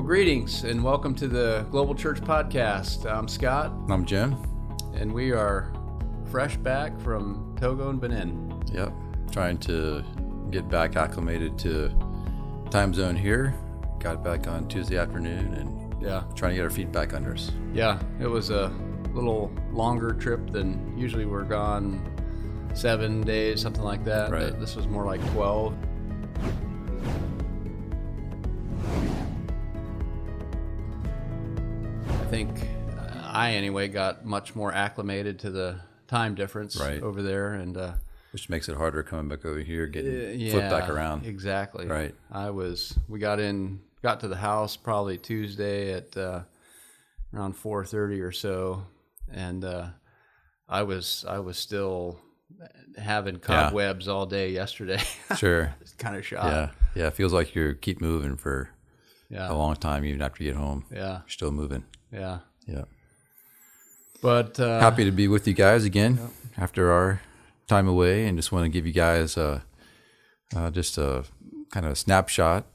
Well, greetings and welcome to the Global Church Podcast. I'm Scott, I'm Jim. and we are fresh back from Togo and Benin. Yep. Trying to get back acclimated to time zone here. Got back on Tuesday afternoon and Yeah, trying to get our feet back under us. yeah, it was a little longer trip than usually we're gone seven days, something like that. Right. This was more like 12. Think uh, I, anyway, got much more acclimated to the time difference Right. over there. And, uh, Which makes it harder coming back over here, getting Uh, yeah, flipped back around. Exactly. Right. I was. We got in. Got to the house probably Tuesday at uh, around four thirty or so, and uh, I was. I was still having cobwebs all day yesterday. Sure. kind of shocked. Yeah. Yeah. It feels like you keep moving for Yeah. a long time, even after you get home. Yeah. You're still moving. Yeah. Yeah. But uh, Happy to be with you guys again after our time away, and just want to give you guys uh, uh, just a kind of snapshot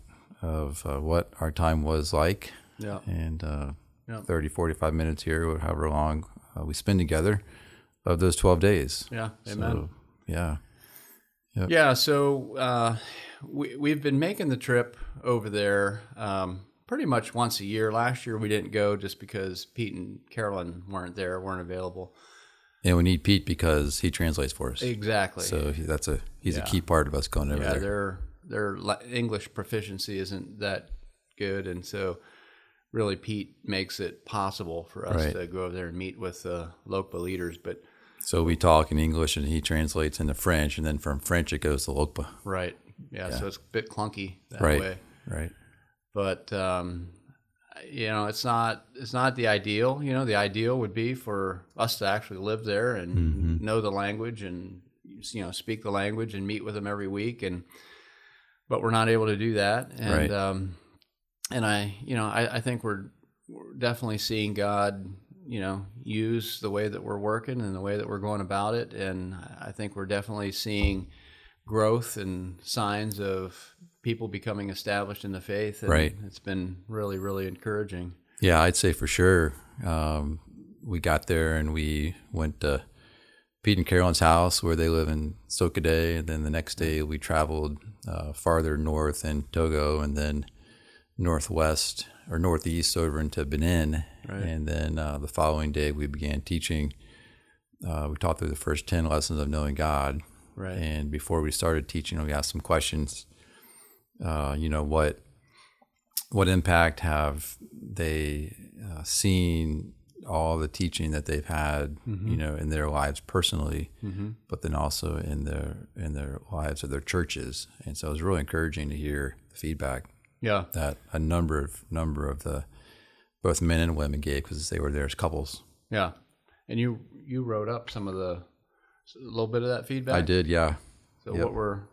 of uh, what our time was like. Yeah. and uh, Yeah. 30, 45 minutes here, or however long uh, we spend together of those 12 days. Yeah. Amen. So, yeah. Yeah, so uh, we we've been making the trip over there um, pretty much once a year. Last year we didn't go just because Pete and Carolyn weren't there, weren't available. And we need Pete because he translates for us. Exactly. So he, that's a he's Yeah. a key part of us going over yeah, there. their their English proficiency isn't that good, and so really Pete makes it possible for us Right. to go over there and meet with uh, local leaders. But So we talk in English and he translates into French, and then from French it goes to Lokpa. right, yeah, so it's a bit clunky that Right. way. Right. But um, you know it's not it's not the ideal you know the ideal would be for us to actually live there and Mm-hmm. know the language and you know speak the language and meet with them every week and but we're not able to do that and Right. um, and I you know I, I think we're, we're definitely seeing God you know use the way that we're working and the way that we're going about it and I think we're definitely seeing growth and signs of people becoming established in the faith. And Right. It's been really, really encouraging. Yeah, I'd say for sure. Um, we got there and we went to Pete and Carolyn's house where they live in Sokodé. And then the next day we traveled uh, farther north in Togo and then northwest or northeast over into Benin. Right. And then uh, the following day we began teaching. Uh, we taught through the first 10 lessons of knowing God. Right. And before we started teaching, we asked some questions. Uh, you know, what what impact have they uh, seen all the teaching that they've had, you know, in their lives personally, but then also in their in their lives of their churches. And so it was really encouraging to hear the feedback Yeah. that a number of number of the both men and women gave because they were there as couples. Yeah. And you you wrote up some of the a little bit of that feedback. I did, yeah. So Yep. what were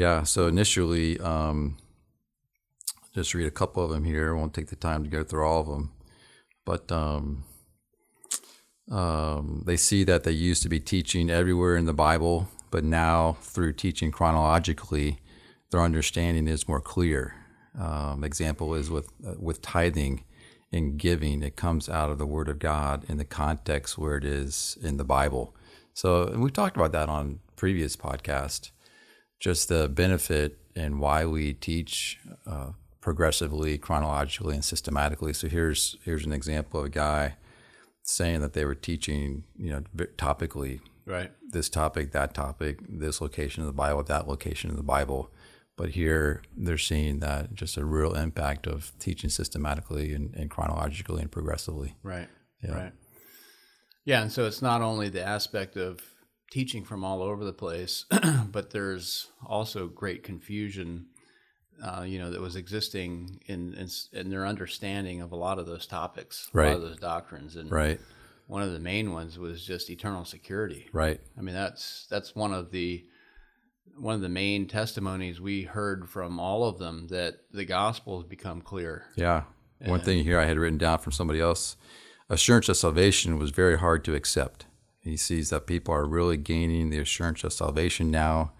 Yeah. So initially, um, just read a couple of them here. I won't take the time to go through all of them, but um, um, they see that they used to be teaching everywhere in the Bible, but now through teaching chronologically, their understanding is more clear. Um, example is with uh, with tithing and giving. It comes out of the Word of God in the context where it is in the Bible. So, and we talked about that on previous podcast just the benefit and why we teach uh, progressively, chronologically, and systematically. So here's here's an example of a guy saying that they were teaching, you know, topically right? this topic, that topic, this location of the Bible, that location of the Bible. But here they're seeing that just a real impact of teaching systematically and, and chronologically and progressively. Right. Yeah. Right. Yeah, and so it's not only the aspect of teaching from all over the place, but there's also great confusion, uh, you know, that was existing in, in in their understanding of a lot of those topics, a lot Right. of those doctrines, and Right, one of the main ones was just eternal security. right, I mean, that's that's one of the one of the main testimonies we heard from all of them that the gospel has become clear. Yeah. One thing here I had written down from somebody else assurance of salvation was very hard to accept. He sees that people are really gaining the assurance of salvation now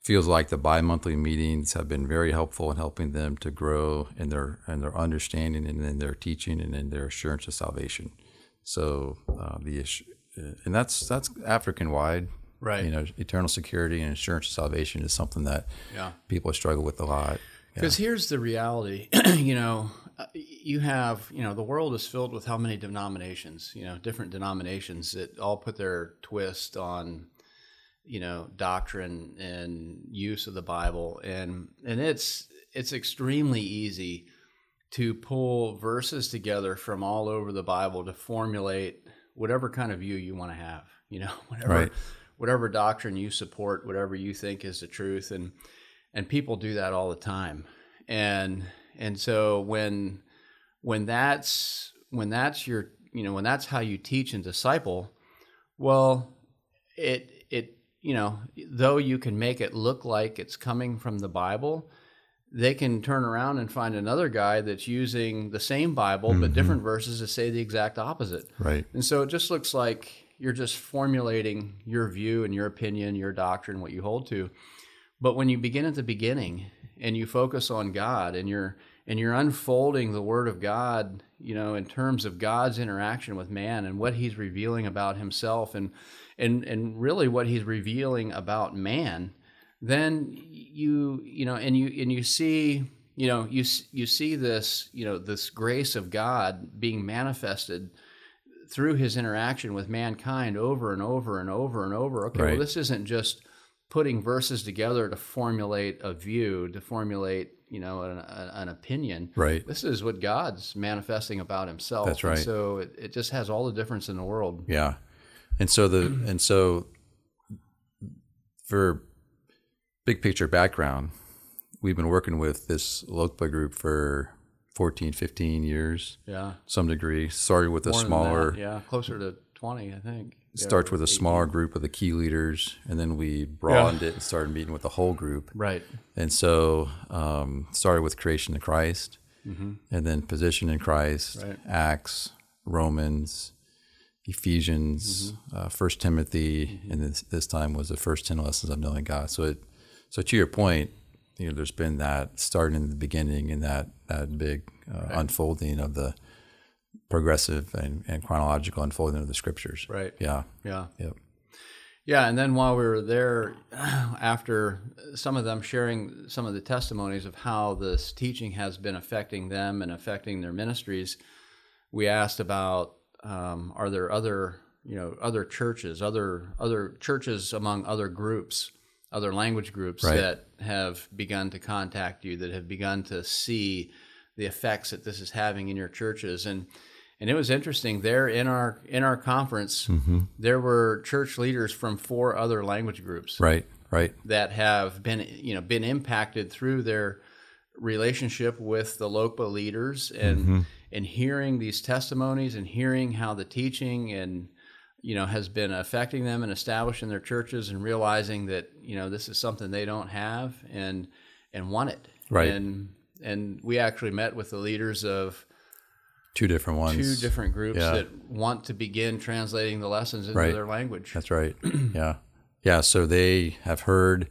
feels like the bi-monthly meetings have been very helpful in helping them to grow in their in their understanding and in their teaching and in their assurance of salvation. So uh, the and that's that's African wide. Right. You know, eternal security and assurance of salvation is something that Yeah. people struggle with a lot. Because here's the reality, you know, uh, Uh, you have, you know, the world is filled with how many denominations, you know, different denominations that all put their twist on, you know, doctrine and use of the Bible, and and it's it's extremely easy to pull verses together from all over the Bible to formulate whatever kind of view you want to have, you know, whatever Right. whatever doctrine you support, whatever you think is the truth, and and people do that all the time, and and so when when that's when that's your you know when that's how you teach and disciple, well, it it you know though you can make it look like it's coming from the Bible, they can turn around and find another guy that's using the same Bible but mm-hmm. different verses to say the exact opposite. Right. And so it just looks like you're just formulating your view and your opinion, your doctrine, what you hold to. But when you begin at the beginning and you focus on God and you're and you're unfolding the word of God, you know, in terms of God's interaction with man and what he's revealing about himself and and and really what he's revealing about man, then you you know and you and you see you know you you see this you know this grace of God being manifested through his interaction with mankind over and over and over and over. Okay, Right. well, this isn't just putting verses together to formulate a view, to formulate, you know, an, a- an opinion. Right. This is what God's manifesting about himself. That's And right. so it, it just has all the difference in the world. Yeah. And so the and so for big picture background, we've been working with this Lokpa group for 14, 15 years, Yeah. some degree. Started with a More than smaller. Yeah. Closer to 20, I think. Yeah, starts with a 18. smaller group of the key leaders, and then we broadened it and started meeting with the whole group. Right. And so um, started with creation in Christ, Mm-hmm. and then position in Christ, Right. Acts, Romans, Ephesians, Mm-hmm. uh, First Timothy, and this, this time was the first ten lessons of knowing God. So, it, so to your point, you know, there's been that starting in the beginning and that that big uh, unfolding of the progressive and, and chronological unfolding of the scriptures. Right. Yeah. Yeah. Yep. Yeah, and then while we were there, after some of them sharing some of the testimonies of how this teaching has been affecting them and affecting their ministries, we asked about um, are there other you know other churches, other other churches among other groups, other language groups Right. that have begun to contact you, that have begun to see the effects that this is having in your churches and and it was interesting there in our in our conference mm-hmm. there were church leaders from four other language groups Right. Right. that have been you know been impacted through their relationship with the Lokpa leaders and mm-hmm. and hearing these testimonies and hearing how the teaching and you know has been affecting them and establishing their churches and realizing that you know this is something they don't have and and want it Right. and and we actually met with the leaders of Two different ones. two different groups Yeah. that want to begin translating the lessons into Right. their language. That's right. yeah. Yeah. So they have heard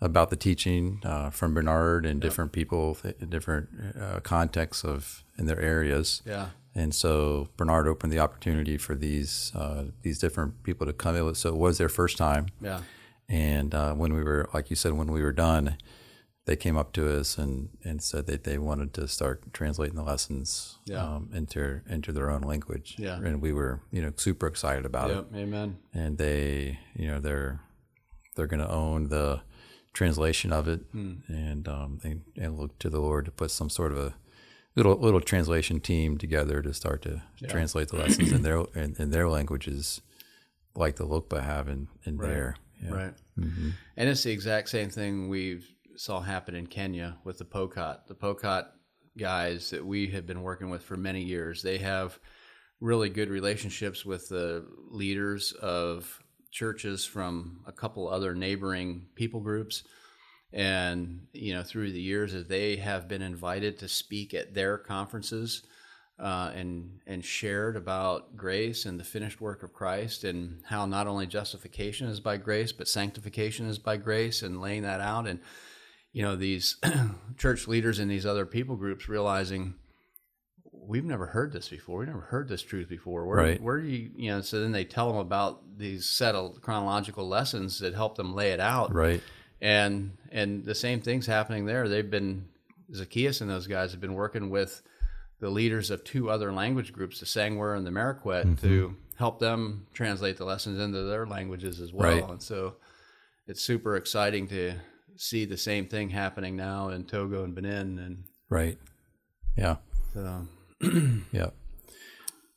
about the teaching uh, from Bernard and different people in different uh, contexts of in their areas. yeah. And so Bernard opened the opportunity for these uh, these different people to come in. So it was their first time. Yeah. And uh, when we were, like you said, when we were done, they came up to us and, and said that they wanted to start translating the lessons Yeah. um, into into their own language. Yeah. And we were, you know, super excited about it Amen. and they you know they're they're going to own the translation of it Hmm. and um, they and look to the Lord to put some sort of a little little translation team together to start to translate the lessons in their in, in their languages like the Lokpa have in, in there. Yeah. Right. And it's the exact same thing we saw happen in Kenya with the Pokot. The Pokot guys that we have been working with for many years, they have really good relationships with the leaders of churches from a couple other neighboring people groups. And, you know, through the years, as they have been invited to speak at their conferences, uh, and and shared about grace and the finished work of Christ and how not only justification is by grace but sanctification is by grace and laying that out and you know these church leaders and these other people groups realizing we've never heard this before we've never heard this truth before where, Right. where do you you know so then they tell them about these set of chronological lessons that help them lay it out Right. and and the same thing's happening there. They've been Zacchaeus and those guys have been working with the leaders of two other language groups, the Sengwer and the Marakwet, Mm-hmm. to help them translate the lessons into their languages as well. Right. And so it's super exciting to see the same thing happening now in Togo and Benin. And Right. Yeah. so, Yeah.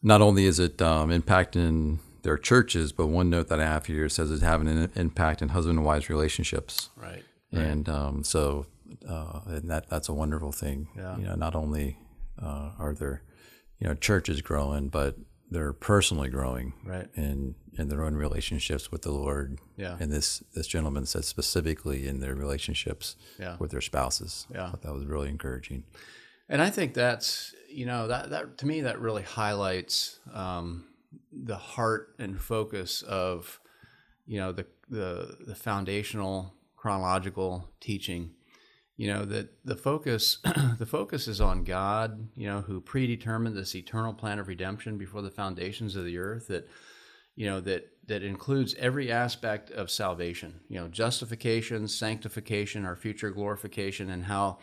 Not only is it um, impacting their churches, but one note that I have here says it's having an impact in husband and wives relationships. right. And um, so, uh, and that that's a wonderful thing. Yeah. You know, not only uh, are there you know, churches growing, but they're personally growing Right. in in their own relationships with the Lord. Yeah. And this this gentleman said specifically in their relationships Yeah. with their spouses. Yeah. I thought that was really encouraging. And I think that's you know that that to me that really highlights um, the heart and focus of you know the the the foundational chronological teaching. You know that the focus the focus is on God. You know who predetermined this eternal plan of redemption before the foundations of the earth. That you know that that includes every aspect of salvation. You know justification, sanctification, our future glorification, and how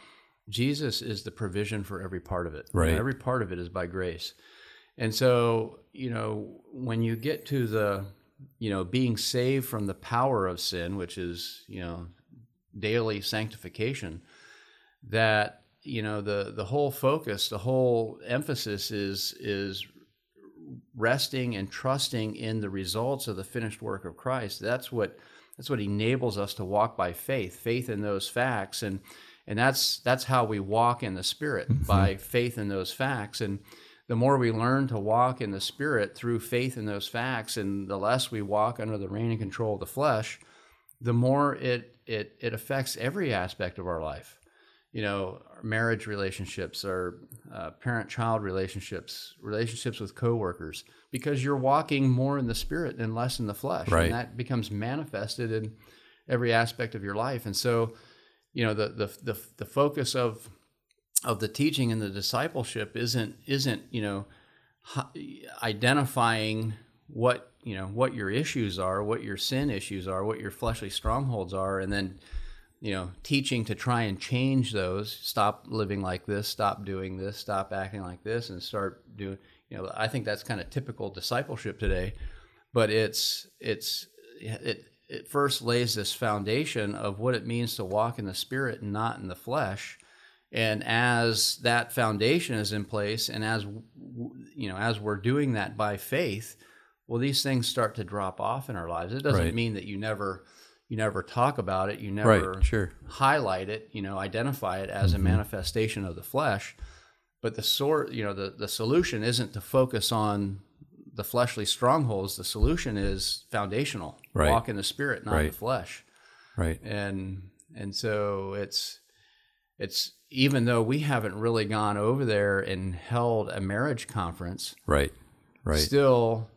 Jesus is the provision for every part of it. You know, Right. every part of it is by grace. And so, you know, when you get to the, you know, being saved from the power of sin, which is, you know, daily sanctification, that, you know, the the whole focus, the whole emphasis is is resting and trusting in the results of the finished work of Christ. That's what that's what enables us to walk by faith, faith in those facts, and and that's that's how we walk in the Spirit mm-hmm. by faith in those facts. And the more we learn to walk in the Spirit through faith in those facts, and the less we walk under the reign and control of the flesh, the more it it it affects every aspect of our life you know, our marriage relationships, our uh, parent-child relationships, relationships with coworkers, because you're walking more in the spirit and less in the flesh, Right. and that becomes manifested in every aspect of your life. And so, you know, the the the, the focus of of the teaching and the discipleship isn't isn't you know identifying what you know what your issues are, what your sin issues are, what your fleshly strongholds are, and then you know teaching to try and change those. Stop living like this. Stop doing this. Stop acting like this, and start doing. You know, I think that's kind of typical discipleship today, but it's it's it it first lays this foundation of what it means to walk in the spirit and not in the flesh and as that foundation is in place and as you know as we're doing that by faith well these things start to drop off in our lives it doesn't Right. mean that you never you never talk about it you never Right. Sure. highlight it you know identify it as a mm-hmm. manifestation of the flesh but the sort you know the, the solution isn't to focus on the fleshly strongholds the solution is foundational Right. walk in the spirit not Right. the flesh Right. and and so it's it's even though we haven't really gone over there and held a marriage conference Right. Right. still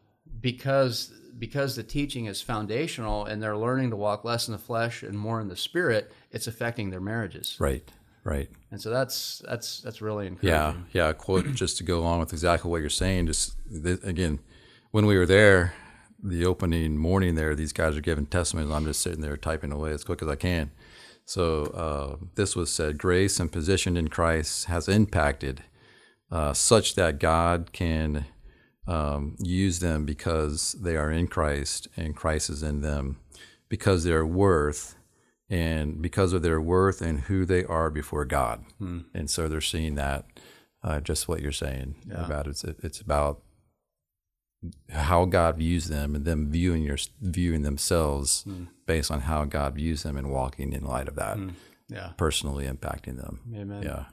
because because the teaching is foundational and they're learning to walk less in the flesh and more in the spirit it's affecting their marriages Right. Right. and so that's that's that's really encouraging Yeah, yeah. Quote just to go along with exactly what you're saying. Just th- again, when we were there, the opening morning there, these guys are giving testimonies. I'm just sitting there typing away as quick as I can. So uh, this was said: grace and position in Christ has impacted uh, such that God can um, use them because they are in Christ and Christ is in them, because their worth and because of their worth and who they are before God. And so they're seeing that, uh, just what you're saying about it's it's about how God views them and them viewing your viewing themselves based on how God views them and walking in light of that, yeah personally impacting them. amen Yeah.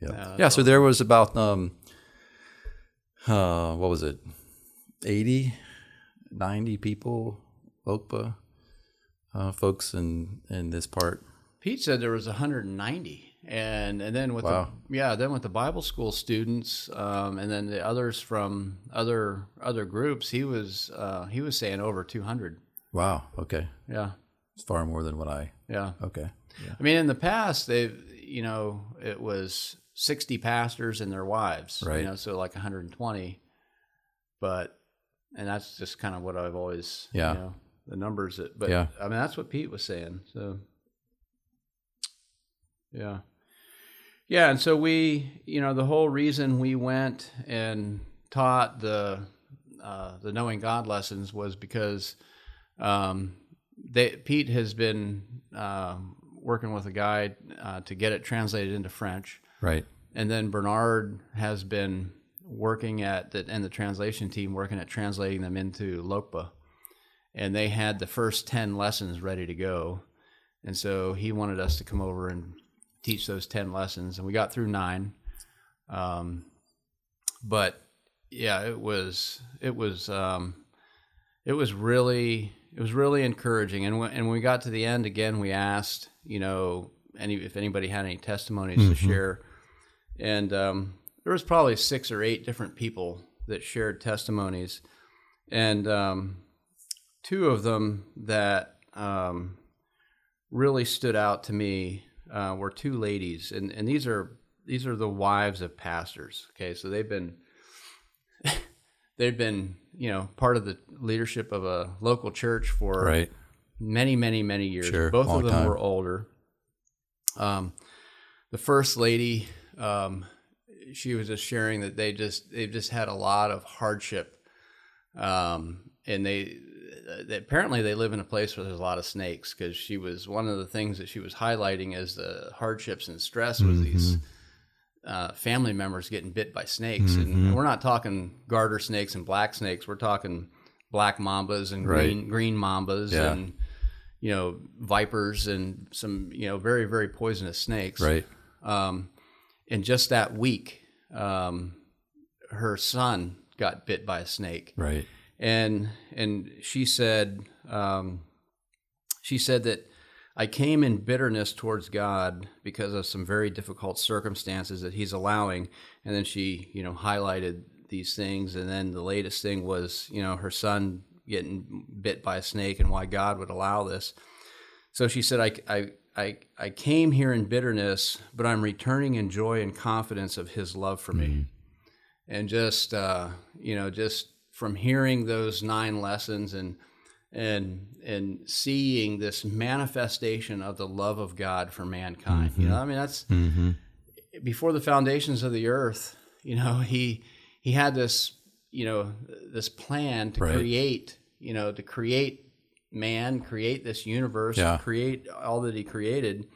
Yeah. Yeah, Yeah. so there was about um uh what was it? 80 90 people Lokpa uh folks in in this part. pete said there was 190 and and then with Wow. the yeah then with the Bible school students um, and then the others from other other groups he was uh, he was saying over 200 Wow. Okay. yeah It's far more than what I. yeah Okay. Yeah. I mean in the past they've you know it was 60 pastors and their wives Right. you know so like 120 but and that's just kind of what I've always Yeah. you know the numbers that but Yeah. I mean that's what Pete was saying so yeah yeah and so we you know the whole reason we went and taught the uh, the knowing God lessons was because um, they Pete has been um, working with a guy uh, to get it translated into French Right. and then Bernard has been working at the and the translation team working at translating them into Lokpa, and they had the first ten lessons ready to go, and so he wanted us to come over and teach those ten lessons, and we got through nine, um, but yeah, it was it was um, it was really it was really encouraging, and when, and when we got to the end again, we asked you know any if anybody had any testimonies to share and um, there was probably six or eight different people that shared testimonies, and um, two of them that um, really stood out to me uh, were two ladies, and and these are these are the wives of pastors. Okay, so they've been they've been you know part of the leadership of a local church for Right. many, many, many years. Sure, Both of them time. were older. Um, the first lady, um, she was just sharing that they just they've just had a lot of hardship, um, and they, they apparently they live in a place where there's a lot of snakes because she was one of the things that she was highlighting as the hardships and stress was these. Uh, family members getting bit by snakes, and we're not talking garter snakes and black snakes. We're talking black mambas and Right. green green mambas Yeah. and you know vipers and some you know very very poisonous snakes. Right. Um, and just that week, um, her son got bit by a snake, Right. and and she said um, she said that I came in bitterness towards God because of some very difficult circumstances that He's allowing, and then she you know highlighted these things, and then the latest thing was you know her son getting bit by a snake and why God would allow this. So she said, I, I, I, I came here in bitterness, but I'm returning in joy and confidence of his love for me. And just, uh, you know, just from hearing those nine lessons and, and, and seeing this manifestation of the love of God for mankind, you know, I mean, that's Mm-hmm. before the foundations of the earth, you know, he, he had this, you know, this plan to Right. create, you know, to create man, create this universe, Yeah. create all that he created.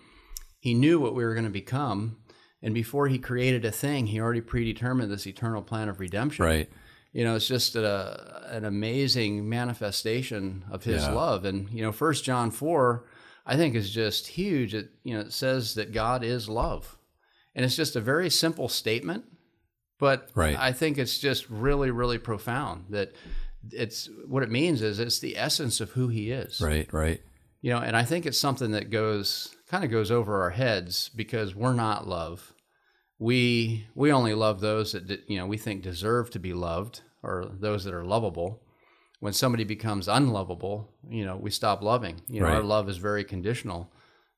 He knew what we were going to become. And before he created a thing, he already predetermined this eternal plan of redemption. Right. You know, it's just a, an amazing manifestation of his Yeah. love. And, you know, First John 4, I think is just huge. It, you know, it says that God is love. And it's just a very simple statement, but Right. I think it's just really, really profound that it's what it means is it's the essence of who he is. Right. Right. you know and i think it's something that goes kind of goes over our heads because we're not love. We we only love those that you know we think deserve to be loved or those that are lovable. When somebody becomes unlovable you know we stop loving. You know our love is very conditional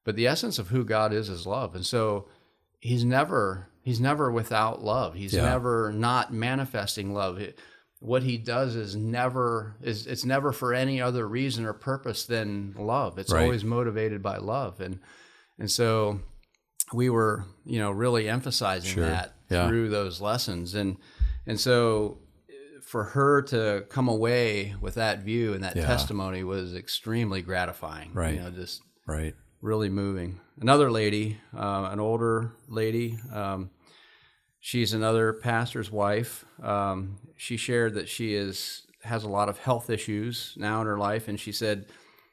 but the essence of who god is is love. And so he's never he's never without love. He's Yeah. never not manifesting love. It- what he does is never is it's never for any other reason or purpose than love it's Right. always motivated by love and and so we were you know really emphasizing Sure. that Yeah. through those lessons and and so uh, for her to come away with that view and that Yeah. testimony was extremely gratifying Right. you know just Right. really moving. Another lady, uh, an older lady, um, she's another pastor's wife. Um, she shared that she is has a lot of health issues now in her life, and she said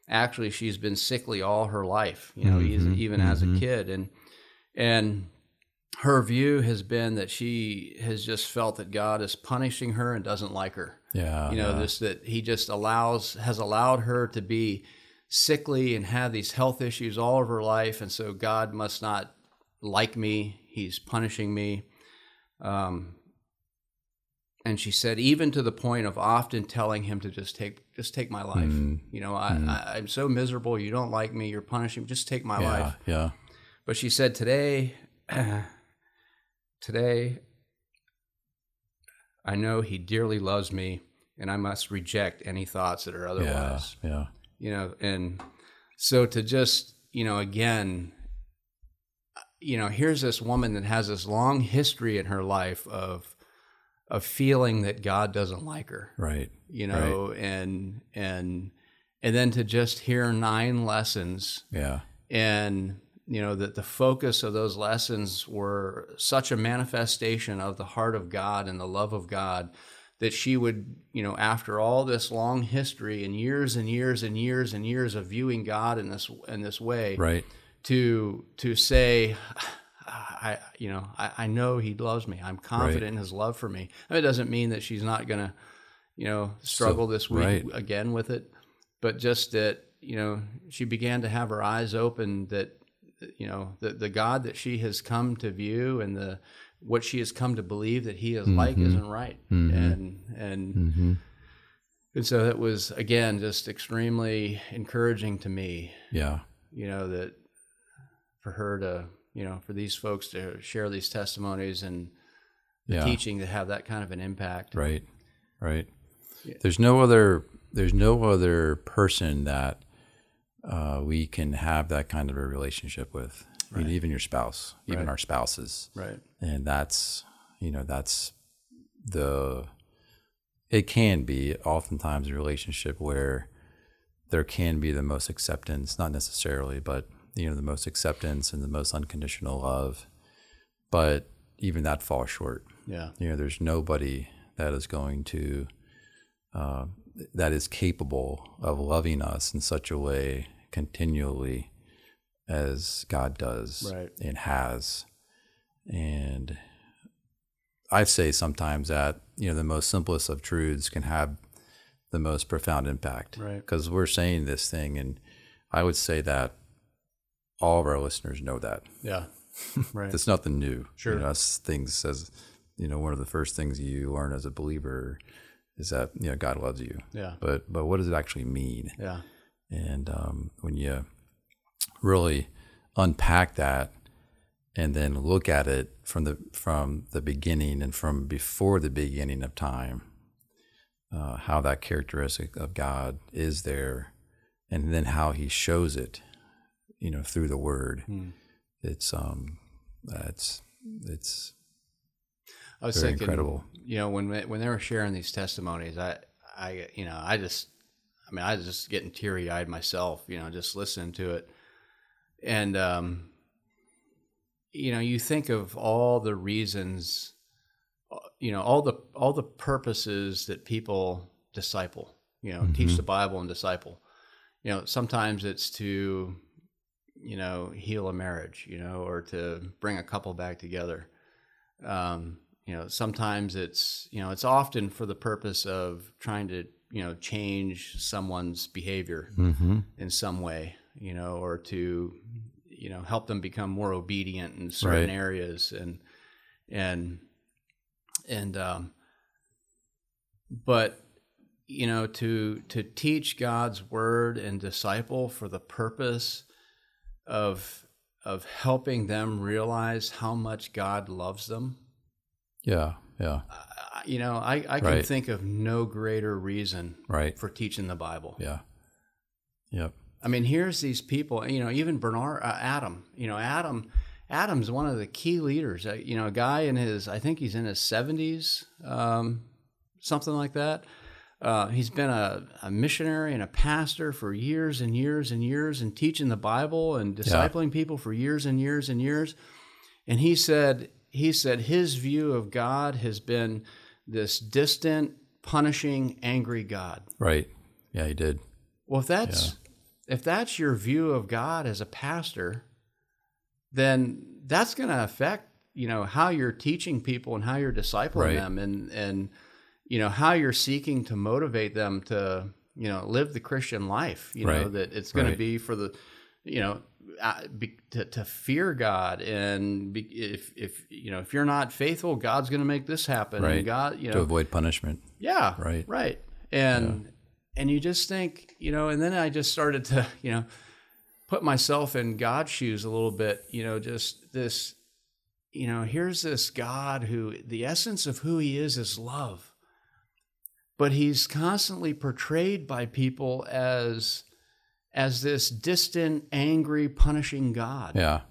actually she's been sickly all her life. You know, Mm-hmm. even, even as a kid, and and her view has been that she has just felt that God is punishing her and doesn't like her Yeah. you know yeah. this that he just allows has allowed her to be sickly and have these health issues all of her life and so god must not like me. He's punishing me. Um, and she said, even to the point of often telling him to just take just take my life. Mm. You know, I, I, I'm so miserable. You don't like me. You're punishing. me. Just take my yeah, life. yeah, But she said today, today, I know he dearly loves me, and I must reject any thoughts that are otherwise. yeah, otherwise. yeah, You know, and so to just, you know, again, you know, here's this woman that has this long history in her life of of feeling that God doesn't like her. Right, you know and and and then to just hear nine lessons yeah, and you know that the focus of those lessons were such a manifestation of the heart of God and the love of God that she would you know after all this long history and years and years and years and years of viewing God in this in this way right, to to say I you know I, I know he loves me. I'm confident Right. in his love for me. I mean, it doesn't mean that she's not gonna you know struggle this week right. again with it but just that you know she began to have her eyes open that you know the the God that she has come to view and the what she has come to believe that he is like Mm-hmm. isn't right. And and hmm and so it was again just extremely encouraging to me. Yeah, you know that for her to you know for these folks to share these testimonies and the yeah. teaching to have that kind of an impact Right, right. There's no other. There's no other person that uh, we can have that kind of a relationship with. I mean, even your spouse, even Right. our spouses, right and that's you know that's the. It can be oftentimes a relationship where there can be the most acceptance, not necessarily, but you know the most acceptance and the most unconditional love, but even that falls short. Yeah. You know there's nobody that is going to uh, that is capable of loving us in such a way continually as god does Right. and has. And i say sometimes that you know the most simplest of truths can have the most profound impact. Right. because we're saying this thing and i would say that all of our listeners know that yeah right it's nothing new. Sure. You know, that's things as you know, one of the first things you learn as a believer is that you know God loves you. yeah But but what does it actually mean? yeah And um, when you really unpack that and then look at it from the from the beginning and from before the beginning of time, uh, how that characteristic of God is there, and then how He shows it, you know, through the Word. Hmm. It's um, it's it's I was Very thinking, incredible. you know, when when they were sharing these testimonies, I, I, you know, I just, I mean, I was just getting teary eyed myself, you know, just listening to it, and, um, you know, you think of all the reasons, uh, you know, all the all the purposes that people disciple, you know, teach the Bible and disciple. You know, sometimes it's to, you know, heal a marriage, you know, or to bring a couple back together. Um, you know, sometimes it's, you know, it's often for the purpose of trying to, you know, change someone's behavior mm-hmm. in some way, you know, or to, you know, help them become more obedient in certain Right. areas and, and, and, um, but, you know, to, to teach God's word and disciple for the purpose of, of helping them realize how much God loves them. yeah, yeah, I- You know, I, I can Right. think of no greater reason right, for teaching the Bible. yeah, yep, I mean, here's these people. You know, even Bernard, uh, Adam. You know, Adam. Adam's one of the key leaders. Uh, you know, a guy in his, I think he's in his seventies, um, something like that. Uh, he's been a, a missionary and a pastor for years and years and years, and teaching the Bible and discipling people for years and years and years. And he said, he said his view of God has been this distant, punishing, angry God. right, yeah, he did, Well, if that's if that's your view of God as a pastor, then that's going to affect you know how you're teaching people and how you're discipling Right. them, and and you know how you're seeking to motivate them to you know live the Christian life. You know that it's going Right. to be for the you know uh, be, to, to fear God and be, if if you know if you're not faithful, God's going to make this happen. Right. And God, you know to avoid punishment. yeah, Right. right. And and you just think, you know, and then I just started to, you know, put myself in God's shoes a little bit. You know, just this, you know, here's this God who the essence of who He is is love, but He's constantly portrayed by people as as this distant, angry, punishing God. Yeah.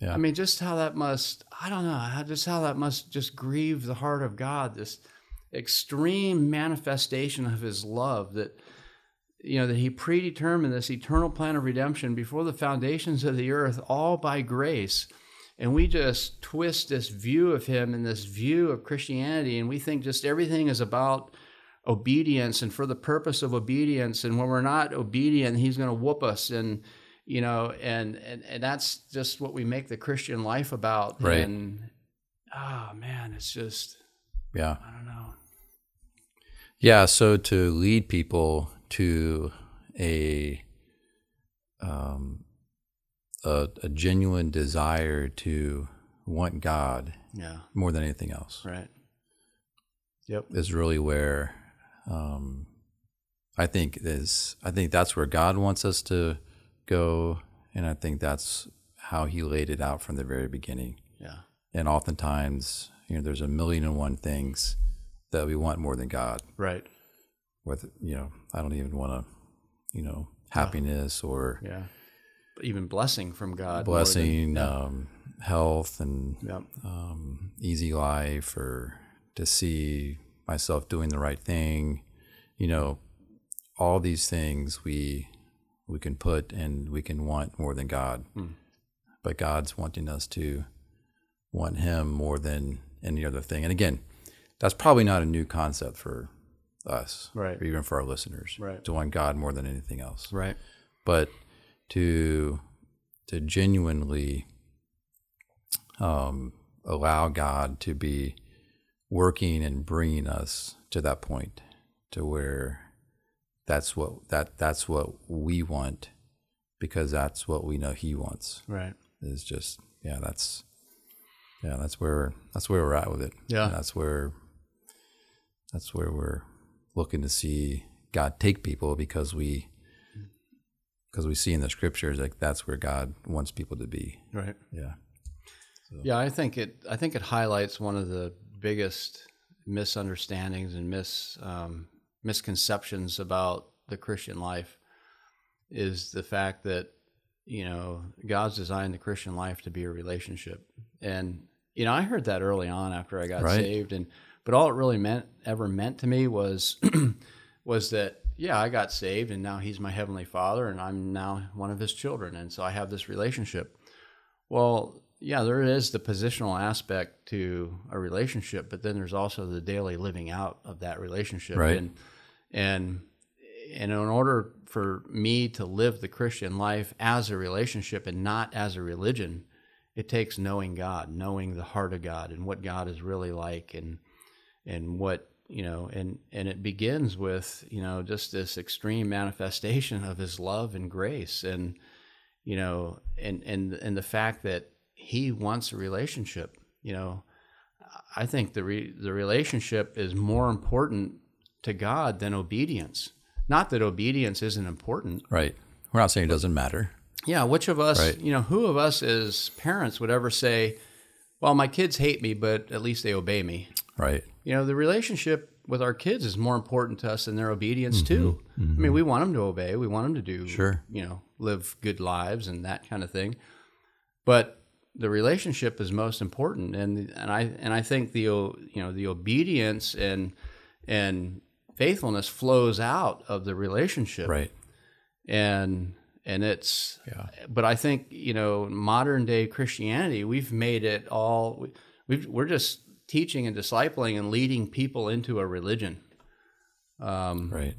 Yeah. I mean, just how that must, I don't know, how, just how that must just grieve the heart of God, this extreme manifestation of his love that, you know, that he predetermined this eternal plan of redemption before the foundations of the earth, all by grace. And we just twist this view of him and this view of Christianity, and we think just everything is about obedience and for the purpose of obedience. And when we're not obedient, he's going to whoop us. And, you know, and, and, and that's just what we make the Christian life about. Right. And, oh man, it's just, yeah. I don't know. Yeah, so to lead people to a um, a, a genuine desire to want God Yeah. more than anything else Right. Yep. is really where um, I think is I think that's where God wants us to go, and I think that's how He laid it out from the very beginning. Yeah. And oftentimes, you know, there's a million and one things that we want more than God. Right. with you know i don't even want to you know happiness or Yeah. Even blessing from God. more than- blessing um, health and Yep. um, easy life or to see myself doing the right thing you know all these things we we can put and we can want more than god Hmm. but god's wanting us to want him more than any other thing and again that's probably not a new concept for us Right. or even for our listeners Right. to want god more than anything else Right. but to to genuinely um, allow God to be working and bringing us to that point to where that's what that that's what we want because that's what we know He wants Right. is just yeah that's yeah that's where that's where we're at with it Yeah. And that's where that's where we're looking to see God take people because we because we see in the scriptures like that's where God wants people to be Right. yeah Yeah, I think it. I think it highlights one of the biggest misunderstandings and mis um, misconceptions about the Christian life is the fact that you know God's designed the Christian life to be a relationship, and you know I heard that early on after I got Right. saved, and but all it really meant ever meant to me was was that yeah I got saved, and now He's my heavenly Father, and I'm now one of His children, and so I have this relationship. Well, yeah, there is the positional aspect to a relationship, but then there's also the daily living out of that relationship. Right. And and and in order for me to live the Christian life as a relationship and not as a religion, it takes knowing God, knowing the heart of God and what God is really like and and what you know and and it begins with you know just this extreme manifestation of his love and grace and you know and and and the fact that he wants a relationship you know. I think the re, the relationship is more important to god than obedience. Not that obedience isn't important. Right. We're not saying it doesn't matter. Yeah which of us Right. you know who of us as parents would ever say well my kids hate me but at least they obey me right. You know the relationship with our kids is more important to us than their obedience mm-hmm. too. I mean mm-hmm. we want them to obey. We want them to do Sure. you know live good lives and that kind of thing. But the relationship is most important and and i and i think the you know the obedience and and faithfulness flows out of the relationship. Right. And and it's Yeah. but i think you know modern day christianity we've made it all we- we've, we're just teaching and discipling and leading people into a religion. Um, right.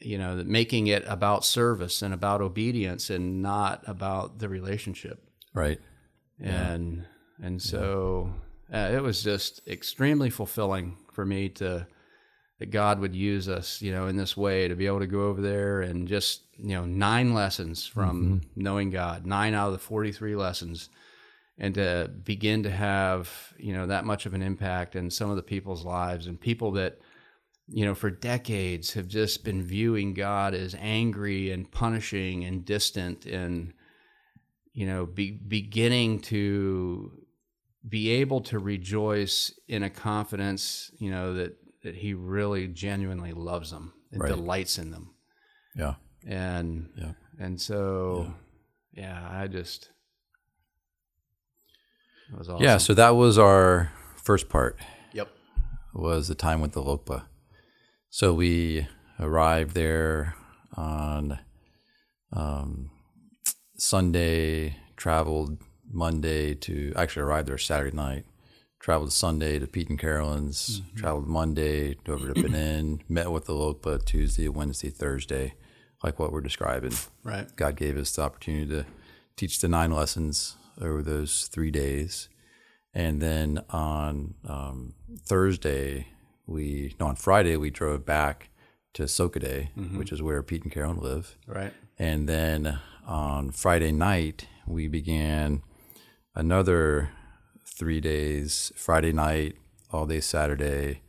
You know making it about service and about obedience and not about the relationship. Right. And and so uh, it was just extremely fulfilling for me to that God would use us, you know, in this way to be able to go over there and just, you know, nine lessons from knowing God, nine out of the 43 lessons, and to begin to have, you know, that much of an impact in some of the people's lives and people that, you know, for decades have just been viewing God as angry and punishing and distant and, you know, be, beginning to be able to rejoice in a confidence, you know, that that he really genuinely loves them and Right. delights in them. Yeah. And Yeah. and so yeah, I just it was awesome. Yeah. So that was our first part. Yep. was the time with the Lokpa. So we arrived there on um, Sunday, traveled Monday to actually arrived there Saturday night. Traveled Sunday to Pete and Carolyn's. Traveled Monday over to Benin. Met with the Lokpa Tuesday, Wednesday, Thursday, like what we're describing. Right. God gave us the opportunity to teach the nine lessons over those three days. And then on um, Thursday, we, no, on Friday, we drove back to Sokodé, which is where Pete and Carolyn live. Right. And then on Friday night, we began another three days Friday night, all day Saturday.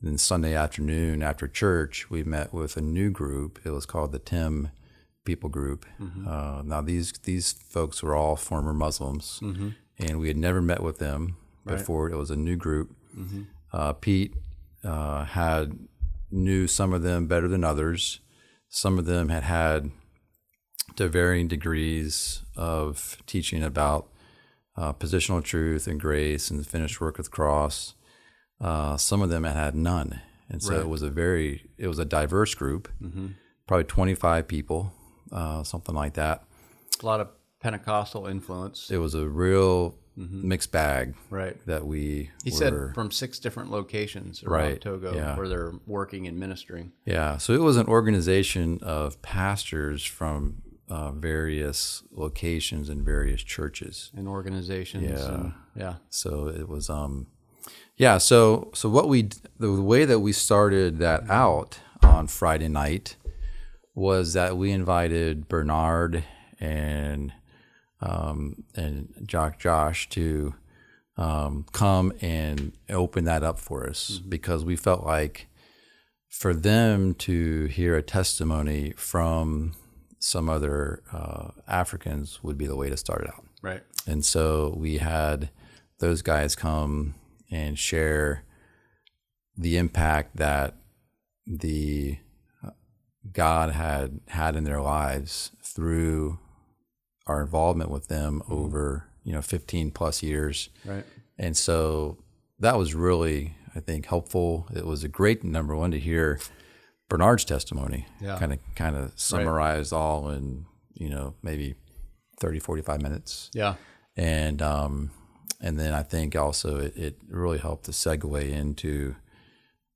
Then Sunday afternoon after church, we met with a new group. It was called the Tem People Group. Uh, now, these, these folks were all former Muslims, and we had never met with them before. It was a new group. Uh, Pete uh, had knew some of them better than others. Some of them had had to varying degrees of teaching about uh, positional truth and grace and the finished work of the cross. Uh, some of them had had none, and so it was a very it was a diverse group, probably twenty five people, uh, something like that. A lot of Pentecostal influence. It was a real mixed bag Right. that we He were, said from six different locations around Right, Togo yeah. where they're working and ministering. Yeah, so it was an organization of pastors from uh, various locations and various churches. and organizations. Yeah. And, yeah. So it was, um, yeah. So so what we the way that we started that out on Friday night was that we invited Bernard and um, and Jock Josh to um, come and open that up for us because we felt like for them to hear a testimony from some other uh, Africans would be the way to start it out. Right. And so we had those guys come and share the impact that the God had had in their lives through our involvement with them over, you know, 15 plus years. Right. And so that was really, I think, helpful. It was a great number one to hear Bernard's testimony. Yeah. Kind of kind of summarized all in, you know, maybe 30, 45 minutes Yeah. and um, and then I think also it, it really helped to segue into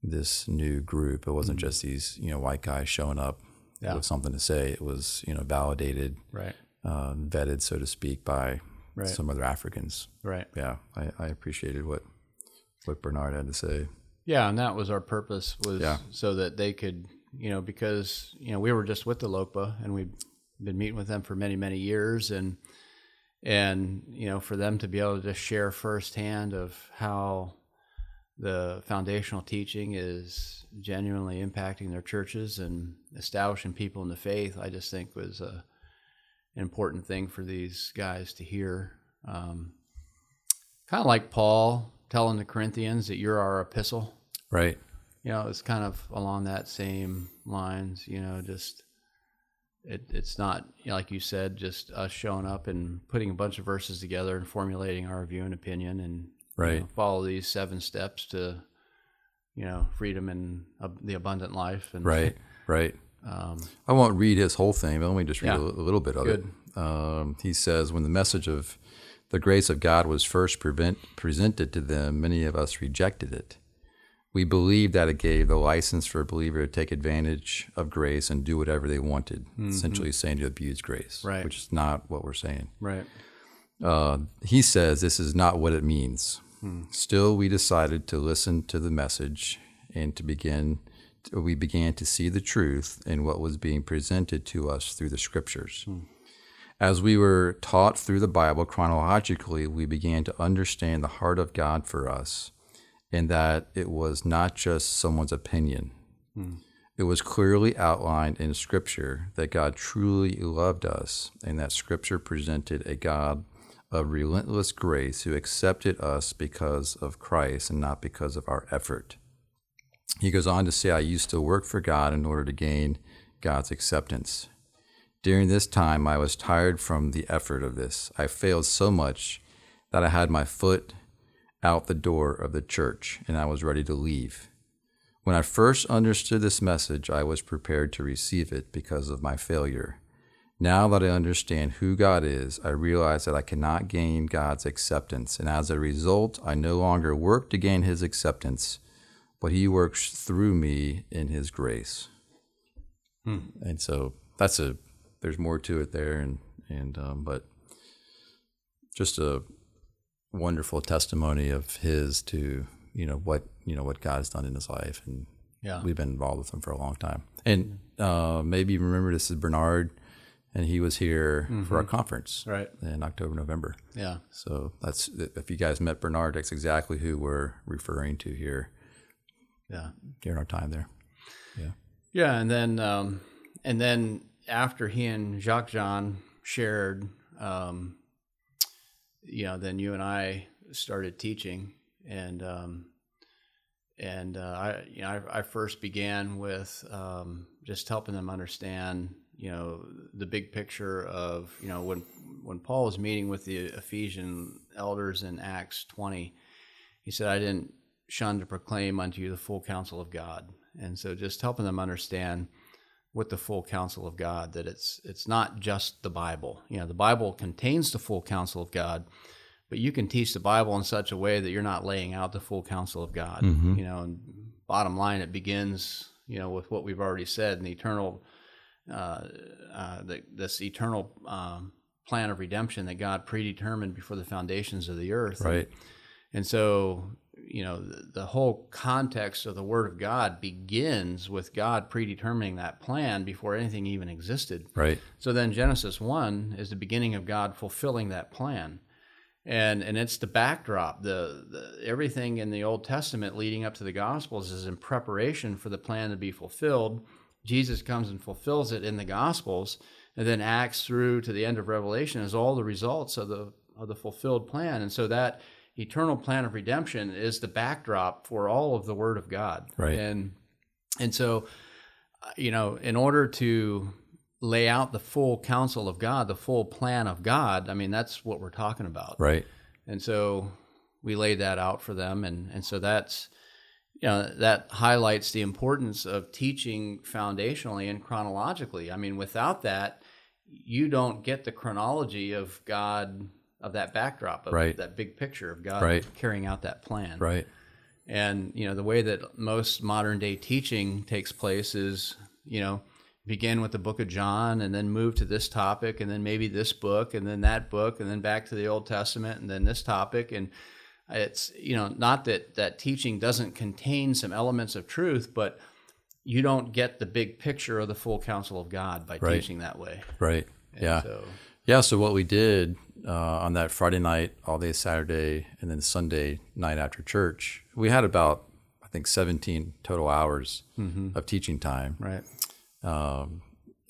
this new group. It wasn't just these you know white guys showing up. Yeah. with something to say. It was you know validated, Right. uh, vetted, so to speak, by Right. some other Africans. Right. Yeah, I, I appreciated what what Bernard had to say. Yeah, and that was our purpose was Yeah. so that they could, you know, because you know we were just with the Lokpa and we've been meeting with them for many many years, and and you know for them to be able to just share firsthand of how the foundational teaching is genuinely impacting their churches and establishing people in the faith, I just think was a an important thing for these guys to hear. Um, kind of like Paul telling the Corinthians that you're our epistle Right. you know, it's kind of along that same lines, you know, just it, it's not you know, like you said, just us showing up and putting a bunch of verses together and formulating our view and opinion and you Right. know, follow these seven steps to, you know, freedom and uh, the abundant life. And Right. Right. um, I won't read his whole thing, but let me just read Yeah. a, a little bit of Good. it. Um, he says, When the message of the grace of God was first prevent, presented to them, many of us rejected it. We believed that it gave the license for a believer to take advantage of grace and do whatever they wanted, essentially saying to abuse grace, Right. which is not what we're saying. right, Uh, he says this is not what it means. Still, we decided to listen to the message and to begin we began to see the truth in what was being presented to us through the scriptures. As we were taught through the Bible chronologically, we began to understand the heart of God for us and that it was not just someone's opinion. It was clearly outlined in Scripture that God truly loved us and that Scripture presented a God of relentless grace who accepted us because of Christ and not because of our effort. He goes on to say, I used to work for God in order to gain God's acceptance. During this time, I was tired from the effort of this. I failed so much that I had my foot out the door of the church and I was ready to leave. When I first understood this message, I was prepared to receive it because of my failure. Now that I understand who God is, I realize that I cannot gain God's acceptance, and as a result, I no longer work to gain His acceptance, but He works through me in His grace. And so that's a there's more to it there, and and um, but just a wonderful testimony of His to you know what you know what God's done in His life, and Yeah. we've been involved with Him for a long time. And uh, maybe you remember this is Bernard, and he was here for our conference Right. in October, November. Yeah. So that's if you guys met Bernard, that's exactly who we're referring to here Yeah. during our time there. Yeah, Yeah, and then um, and then after he and Jacques Jean shared, um, you know, then you and I started teaching, and um, and uh, I you know I, I first began with um, just helping them understand, you know, the big picture of you know when when Paul was meeting with the Ephesian elders in Acts twenty, he said, "I didn't shun to proclaim unto you the full counsel of God." And so, just helping them understand with the full counsel of God that it's it's not just the Bible. You know, the Bible contains the full counsel of God, but you can teach the Bible in such a way that you're not laying out the full counsel of God. Mm-hmm. You know, and bottom line, it begins you know with what we've already said, and the eternal, uh, uh, the, this eternal um, plan of redemption that God predetermined before the foundations of the earth. Right. And so, you know, the, the whole context of the Word of God begins with God predetermining that plan before anything even existed. Right. So then Genesis 1 is the beginning of God fulfilling that plan. And and it's the backdrop. The, the everything in the Old Testament leading up to the Gospels is in preparation for the plan to be fulfilled. Jesus comes and fulfills it in the Gospels, and then Acts through to the end of Revelation is all the results of the of the fulfilled plan. And so that eternal plan of redemption is the backdrop for all of the Word of God. Right. And and so, uh, you know, in order to lay out the full counsel of God, the full plan of God, I mean, that's what we're talking about. Right. And so we laid that out for them. And, and so that's, you know, that highlights the importance of teaching foundationally and chronologically. I mean, without that, you don't get the chronology of God, of that backdrop, of Right. that big picture of God Right. carrying out that plan. Right. And you know the way that most modern day teaching takes place is you know begin with the book of John and then move to this topic and then maybe this book and then that book and then back to the Old Testament and then this topic and it's you know not that that teaching doesn't contain some elements of truth but you don't get the big picture of the full counsel of God by Right. teaching that way. Right. And yeah. So Yeah. So what we did uh, on that Friday night, all day Saturday, and then Sunday night after church, we had about I think 17 total hours of teaching time. right. Um,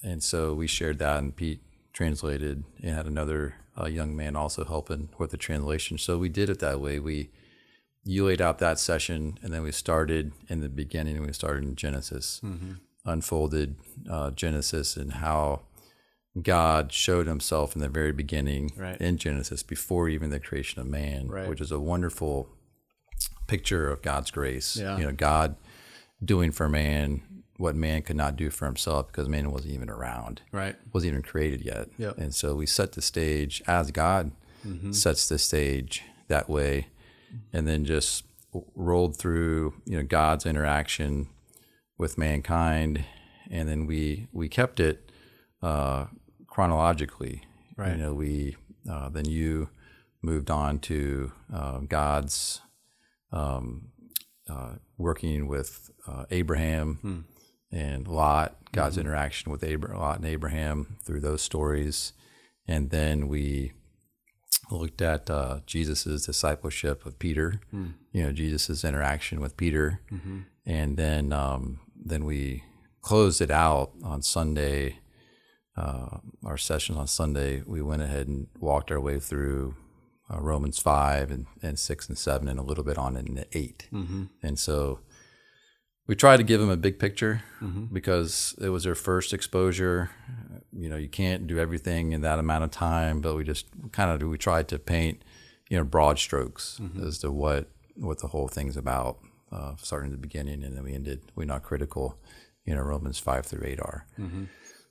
and so we shared that, and Pete translated, and had another uh, young man also helping with the translation. So we did it that way. We you laid out that session, and then we started in the beginning. We started in Genesis, unfolded uh, Genesis, and how God showed Himself in the very beginning Right. in Genesis, before even the creation of man, Right. which is a wonderful picture of God's grace. Yeah. You know, God doing for man what man could not do for himself because man wasn't even around, Right. wasn't even created yet. Yep. And so we set the stage as God sets the stage that way, and then just rolled through you know God's interaction with mankind, and then we we kept it uh, chronologically. Right. You know, we uh, then you moved on to uh, God's um, uh, working with uh, Abraham and Lot, God's interaction with Abra- Lot and Abraham through those stories, and then we looked at uh, Jesus's discipleship of Peter. You know, Jesus's interaction with Peter, and then um, then we closed it out on Sunday. Uh, our session on Sunday, we went ahead and walked our way through uh, Romans five and, and six and seven, and a little bit on into 8 And so we tried to give them a big picture mm-hmm. because it was their first exposure. You know, you can't do everything in that amount of time, but we just kind of we tried to paint, you know, broad strokes mm-hmm. as to what what the whole thing's about, uh, starting at the beginning, and then we ended we're not critical, you know, Romans five through eight are. Mm-hmm.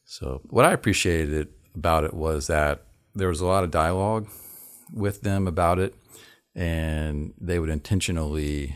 So what I appreciated about it was that there was a lot of dialogue with them about it, and they would intentionally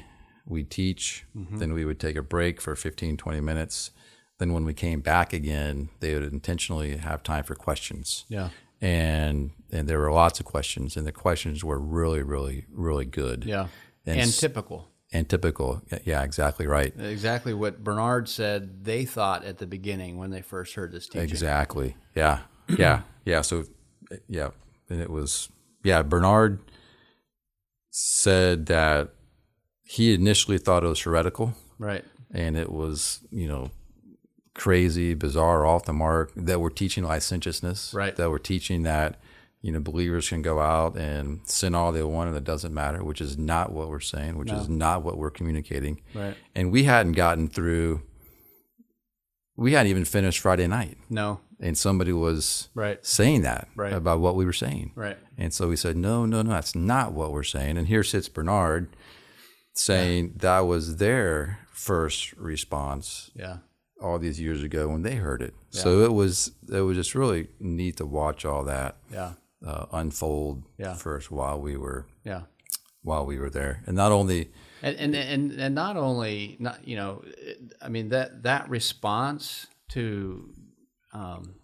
we teach, mm-hmm. then we would take a break for 15, 20 minutes. Then when we came back again, they would intentionally have time for questions. Yeah. And and there were lots of questions, and the questions were really, really, really good. Yeah. And And, typical. And typical. Yeah, exactly right. Exactly what Bernard said they thought at the beginning when they first heard this teaching. Exactly. Yeah. Yeah. Yeah. So, yeah. And it was, yeah, Bernard said that he initially thought it was heretical Right. and it was, you know, crazy, bizarre, off the mark, that we're teaching licentiousness, Right. that we're teaching that, you know, believers can go out and sin all they want and it doesn't matter, which is not what we're saying, which is not what we're communicating. Right. And we hadn't gotten through, we hadn't even finished Friday night No. and somebody was Right. saying that Right. about what we were saying. Right. And so we said, no, no, no, that's not what we're saying. And here sits Bernard saying that was their first response Yeah. all these years ago when they heard it. So it was it was just really neat to watch all that Yeah. uh, unfold Yeah. first while we were Yeah. while we were there, and not only And and and, and not only not you know, I mean that that response to um,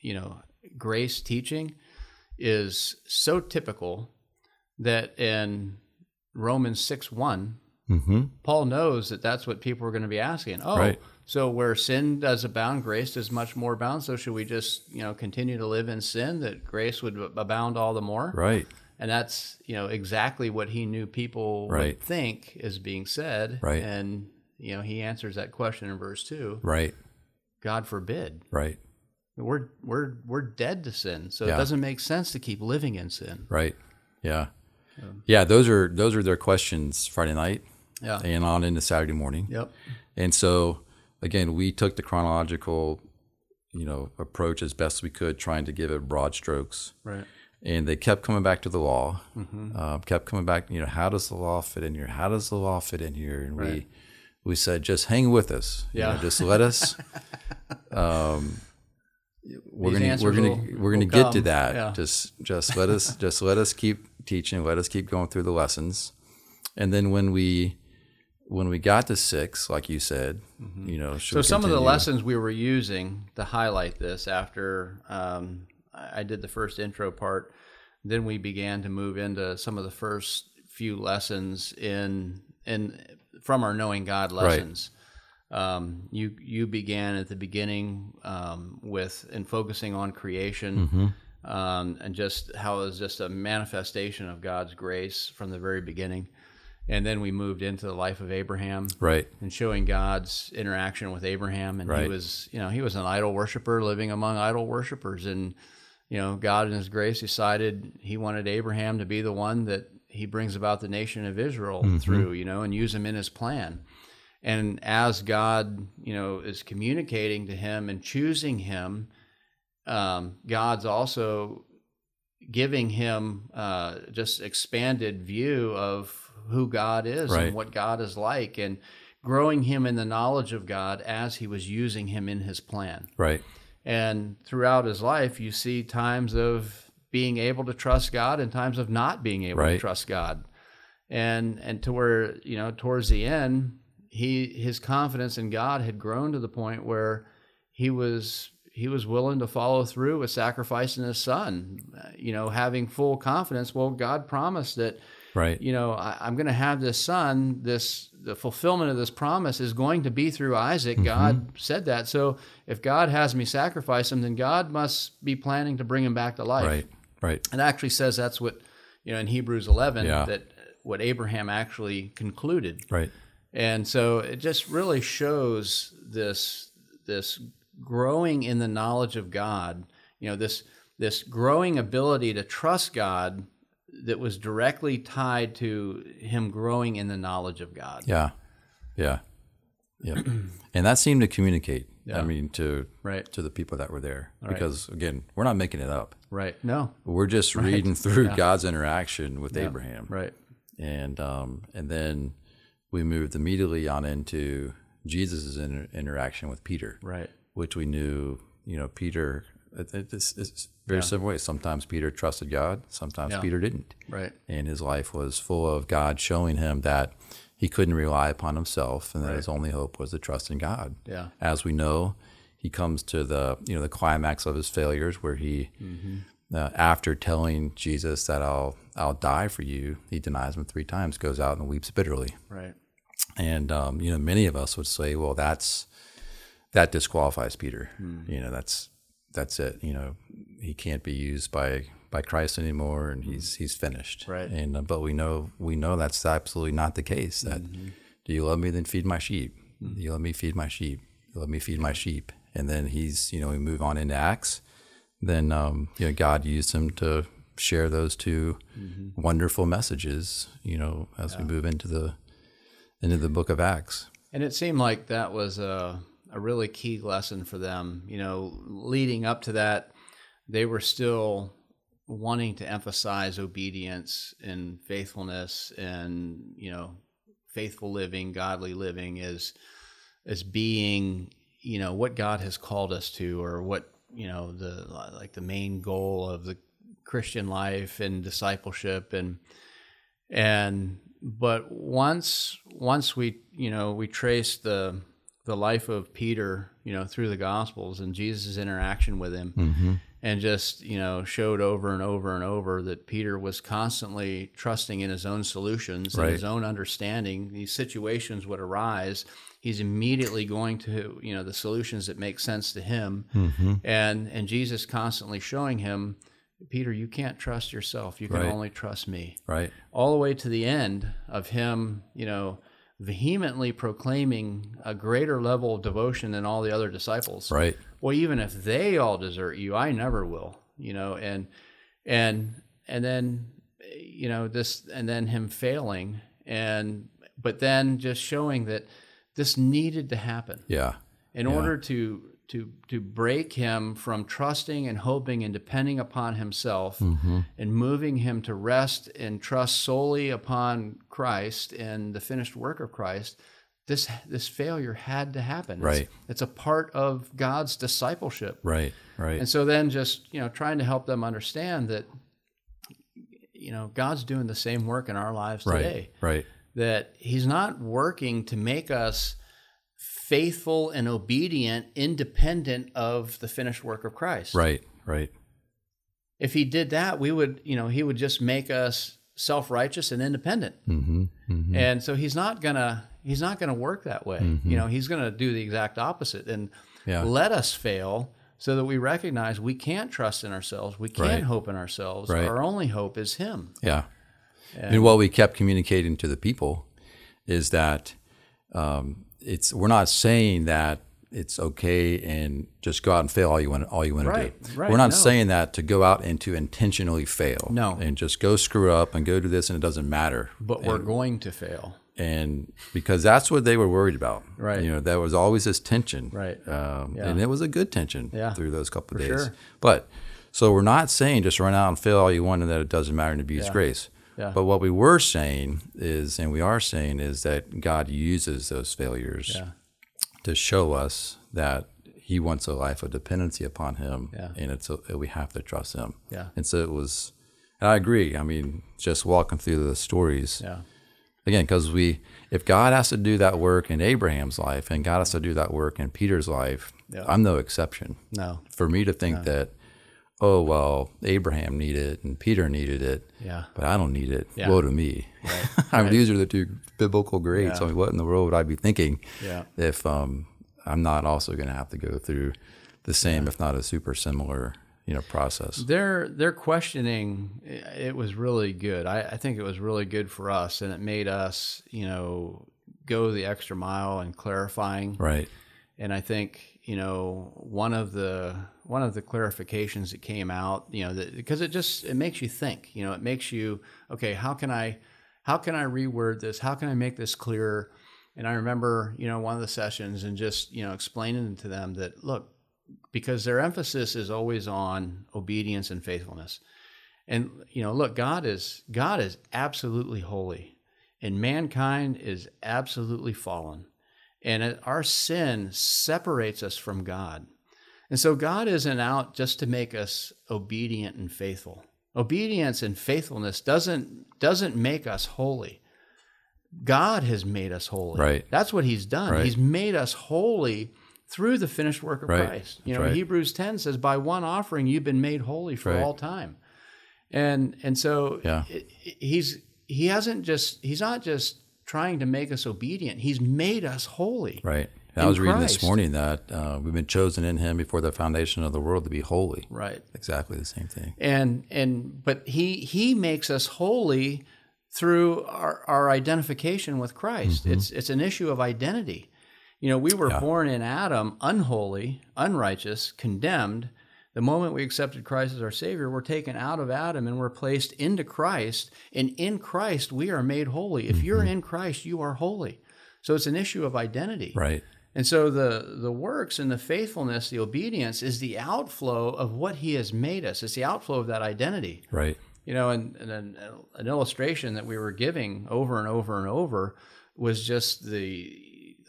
you know grace teaching is so typical that in Romans six one, mm-hmm. Paul knows that that's what people are going to be asking. Oh, Right. so where sin does abound, grace does much more abound. So should we just you know continue to live in sin that grace would abound all the more? right, And that's you know exactly what he knew people Right. would think is being said. Right. And you know he answers that question in verse two. right, God forbid. right, We're we're we're dead to sin, so Yeah. it doesn't make sense to keep living in sin. right, yeah, yeah. Those are those are their questions Friday night Yeah. and on into Saturday morning. Yep. And so again, we took the chronological, you know, approach as best we could, trying to give it broad strokes. Right. And they kept coming back to the law. Mm-hmm. Uh, kept coming back. You know, how does the law fit in here? How does the law fit in here? And we we said, just hang with us. You know, Yeah. just let us. Um, we're gonna we're gonna we're gonna will get to that. Yeah. Just just let us just let us keep teaching. Let us keep going through the lessons. And then when we when we got to six, like you said, you know, Mm-hmm. So some of the lessons we were using to highlight this after um, I I did the first intro part, then we began to move into some of the first few lessons in in from our knowing God lessons. Um, you you began at the beginning um, with and focusing on creation. Um, and just how it was just a manifestation of God's grace from the very beginning. And then we moved into the life of Abraham right, and showing God's interaction with Abraham. And he was, you know, he was an idol worshiper living among idol worshipers. And, you know, God in his grace decided he wanted Abraham to be the one that he brings about the nation of Israel Mm-hmm. through, you know, and use him in his plan. And as God, you know, is communicating to him and choosing him, um, God's also giving him uh, just expanded view of who God is Right. and what God is like, and growing him in the knowledge of God as he was using him in his plan. right, And throughout his life, you see times of being able to trust God and times of not being able to trust God. And and to where, you know, towards the end, he his confidence in God had grown to the point where he was he was willing to follow through with sacrificing his son, uh, you know, having full confidence. Well, God promised that right, you know, I, I'm going to have this son, this the fulfillment of this promise is going to be through Isaac. God said that. So if God has me sacrifice him, then God must be planning to bring him back to life. Right. Right. It actually says that's what you know in Hebrews 11 Yeah. that what Abraham actually concluded. Right. And so it just really shows this this growing in the knowledge of God, you know, this this growing ability to trust God that was directly tied to him growing in the knowledge of God. Yeah. Yeah. Yeah. and that seemed to communicate. Yeah. I mean, to Right. to the people that were there, because again, we're not making it up. Right. No. We're just reading through God's interaction with Abraham, Right. and um, and then we moved immediately on into Jesus' inter- interaction with Peter, Right. which we knew, you know, Peter. It, it- it's, it's very similar way. Sometimes Peter trusted God, sometimes Yeah. Peter didn't, Right. and his life was full of God showing him that he couldn't rely upon himself, and that Right. his only hope was to trust in God. Yeah. As we know, he comes to the you know the climax of his failures, where he, mm-hmm. Uh, after telling Jesus that I'll I'll die for you, he denies him three times, goes out and weeps bitterly. Right. And um, you know, many of us would say, well, that's that disqualifies Peter. You know, that's that's it. You know, he can't be used by by Christ anymore, and he's he's finished. Right. And uh, but we know we know that's absolutely not the case. That do you love me? Then feed my sheep. Do you let me feed my sheep? You let me feed my sheep. And then he's you know we move on into Acts. Then um, you know God used him to share those 2 wonderful messages. You know, as we move into the into the book of Acts. And it seemed like that was a, a really key lesson for them. You know, leading up to that, they were still wanting to emphasize obedience and faithfulness and, you know, faithful living, godly living as as being, you know, what God has called us to or what, you know, the like the main goal of the Christian life and discipleship and and but once once we you know we trace the the life of Peter you know through the Gospels and Jesus' interaction with him mm-hmm. and just you know showed over and over and over that Peter was constantly trusting in his own solutions and his own understanding these situations would arise he's immediately going to you know the solutions that make sense to him mm-hmm. and and Jesus constantly showing him Peter you can't trust yourself you can Right. only trust me Right. all the way to the end of him, you know, vehemently proclaiming a greater level of devotion than all the other disciples. Right. Well, even if they all desert you, I never will, you know, and and and then you know this and then him failing and but then just showing that this needed to happen Yeah. in Yeah. order to to to break him from trusting and hoping and depending upon himself Mm-hmm. and moving him to rest and trust solely upon Christ and the finished work of Christ this this failure had to happen Right. it's, a part of God's discipleship Right. Right. and so then just you know trying to help them understand that you know God's doing the same work in our lives today right. That he's not working to make us faithful and obedient independent of the finished work of Christ. Right. Right. If he did that, we would, you know, he would just make us self-righteous and independent. Mm-hmm. Mm-hmm. And so he's not going to he's not going to work that way. You know, he's going to do the exact opposite and Yeah. let us fail so that we recognize we can't trust in ourselves. We can't Right. hope in ourselves. Right. Our only hope is him. Yeah. And what we kept communicating to the people is that um, it's we're not saying that it's okay and just go out and fail all you want all you want Right, to do. right, we're not no. saying that to go out and to intentionally fail. No. And just go screw up and go do this and it doesn't matter. But we're going to fail. And because that's what they were worried about. Right. You know, there was always this tension. Right. Um, Yeah. And it was a good tension Yeah, through those couple of for days. sure. But so we're not saying just run out and fail all you want and that it doesn't matter and abuse Yeah. grace. Yeah. But what we were saying is, and we are saying, is that God uses those failures Yeah. to show us that He wants a life of dependency upon Him, Yeah. and it's a, we have to trust Him. Yeah. And so it was. And I agree. I mean, just walking through the stories Yeah. again, because we, if God has to do that work in Abraham's life, and God has to do that work in Peter's life, Yeah. I'm no exception No. for me to think that oh well, Abraham needed it and Peter needed it, Yeah. but I don't need it. Yeah. Woe to me. I mean, these are the two biblical greats. Yeah. I mean, what in the world would I be thinking Yeah. if um, I'm not also going to have to go through the same, if not a super similar, you know, process? Their their questioning it was really good. I, I think it was really good for us, and it made us, you know, go the extra mile in clarifying. Right. And I think you know one of the one of the clarifications that came out, you know, because it just it makes you think. You know, it makes you okay. How can I how can I reword this? How can I make this clearer? And I remember, you know, one of the sessions and just you know explaining to them that look, because their emphasis is always on obedience and faithfulness. And you know, look, God is God is absolutely holy, and mankind is absolutely fallen, and it, our sin separates us from God. And so God isn't out just to make us obedient and faithful. Obedience and faithfulness doesn't doesn't make us holy. God has made us holy. Right. That's what He's done. Right. He's made us holy through the finished work of Right. Christ. You That's know, right. Hebrews 10 says, by one offering you've been made holy for all time. And and so Yeah. he's he hasn't just he's not just trying to make us obedient. He's made us holy. Right. I was reading this morning that uh, we've been chosen in Him before the foundation of the world to be holy. Right. Exactly the same thing. and and but he he makes us holy through our, our identification with Christ. Mm-hmm. It's it's an issue of identity. You know, we were born in Adam unholy, unrighteous, condemned. The moment we accepted Christ as our Savior, we're taken out of Adam and we're placed into Christ. And in Christ, we are made holy. If you're Mm-hmm. in Christ, you are holy. So it's an issue of identity. Right. And so the the works and the faithfulness, the obedience is the outflow of what he has made us. It's the outflow of that identity. Right. You know, and, and an, an illustration that we were giving over and over and over was just the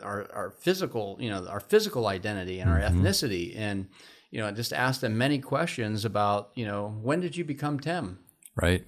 our, our physical, you know, our physical identity and our ethnicity. And, you know, just asked them many questions about, you know, when did you become Tem? Right.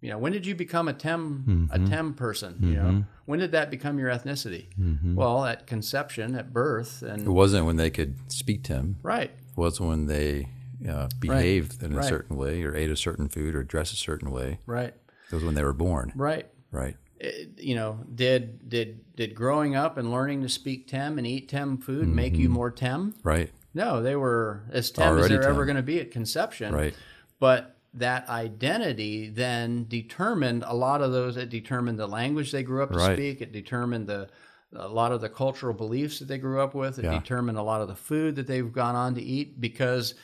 You know, when did you become a Tem a mm-hmm. Tem person? You know, mm-hmm. when did that become your ethnicity? Mm-hmm. Well, at conception, at birth, and It wasn't when they could speak Tem. right, It wasn't when they uh, behaved in a Right. certain way or ate a certain food or dressed a certain way. right, It was when they were born. right. Right. It- you know, did did did growing up and learning to speak Tem and eat Tem food make you more Tem? Right. No, they were as Tem as they're ever going to be at conception. Right. But that identity then determined a lot of those. It determined the language they grew up to Right. speak. It determined the a lot of the cultural beliefs that they grew up with. It Yeah. determined a lot of the food that they've gone on to eat because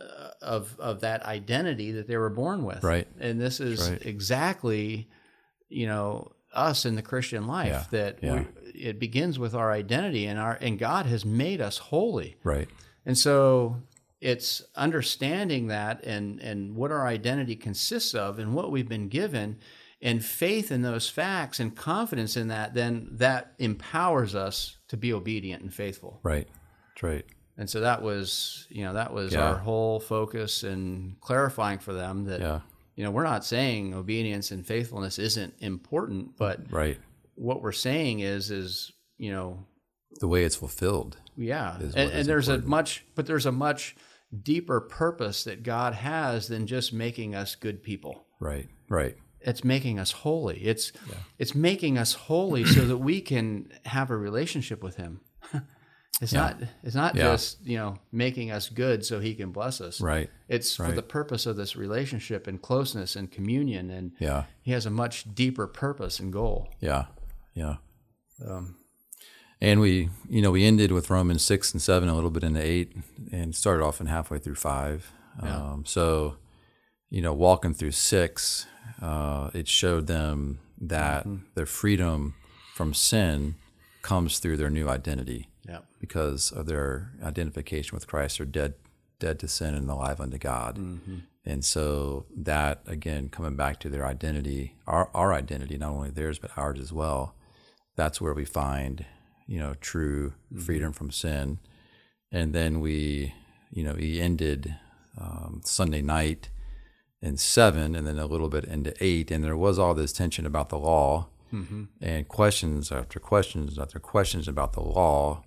uh, of of that identity that they were born with. Right. And this is right. exactly, you know, us in the Christian life Yeah. that Yeah. we, it begins with our identity and our and God has made us holy. Right. And so it's understanding that and, and what our identity consists of and what we've been given and faith in those facts and confidence in that, then that empowers us to be obedient and faithful. Right. That's right. And so that was, you know, that was Yeah. our whole focus in clarifying for them that, Yeah. you know, we're not saying obedience and faithfulness isn't important, but Right. what we're saying is, is, you know, The way it's fulfilled. Yeah, and, and there's important. a much, but there's a much deeper purpose that God has than just making us good people. Right. Right. It's making us holy. It's it's making us holy so that we can have a relationship with Him. it's not it's not Yeah. just you know making us good so He can bless us. Right. It's for the purpose of this relationship and closeness and communion, and Yeah. He has a much deeper purpose and goal. Yeah. Yeah. Um, And we, you know, we ended with Romans six and seven, a little bit into eight, and started off in halfway through five. Yeah. Um, so, you know, walking through six, uh, it showed them that Mm-hmm. their freedom from sin comes through their new identity yeah, because of their identification with Christ. They're dead, dead to sin and alive unto God. Mm-hmm. And so that again, coming back to their identity, our our identity, not only theirs but ours as well. That's where we find, you know, true freedom from sin. And then we, you know, he ended um, Sunday night in seven, and then a little bit into eight, and there was all this tension about the law, and questions after questions after questions about the law,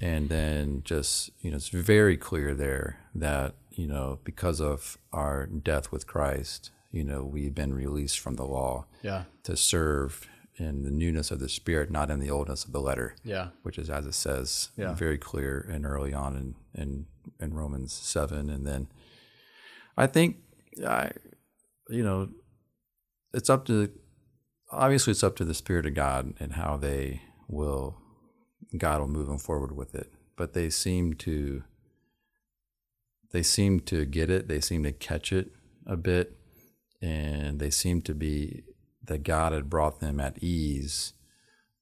and then just you know, it's very clear there that you know, because of our death with Christ, you know, we've been released from the law Yeah. to serve in the newness of the Spirit, not in the oldness of the letter, Yeah. which is as it says Yeah. very clear and early on in, in, in Romans 7. And then I think, I, you know, it's up to, obviously, it's up to the Spirit of God and how they will, God will move them forward with it. But they seem to, they seem to get it. They seem to catch it a bit, and they seem to be that God had brought them at ease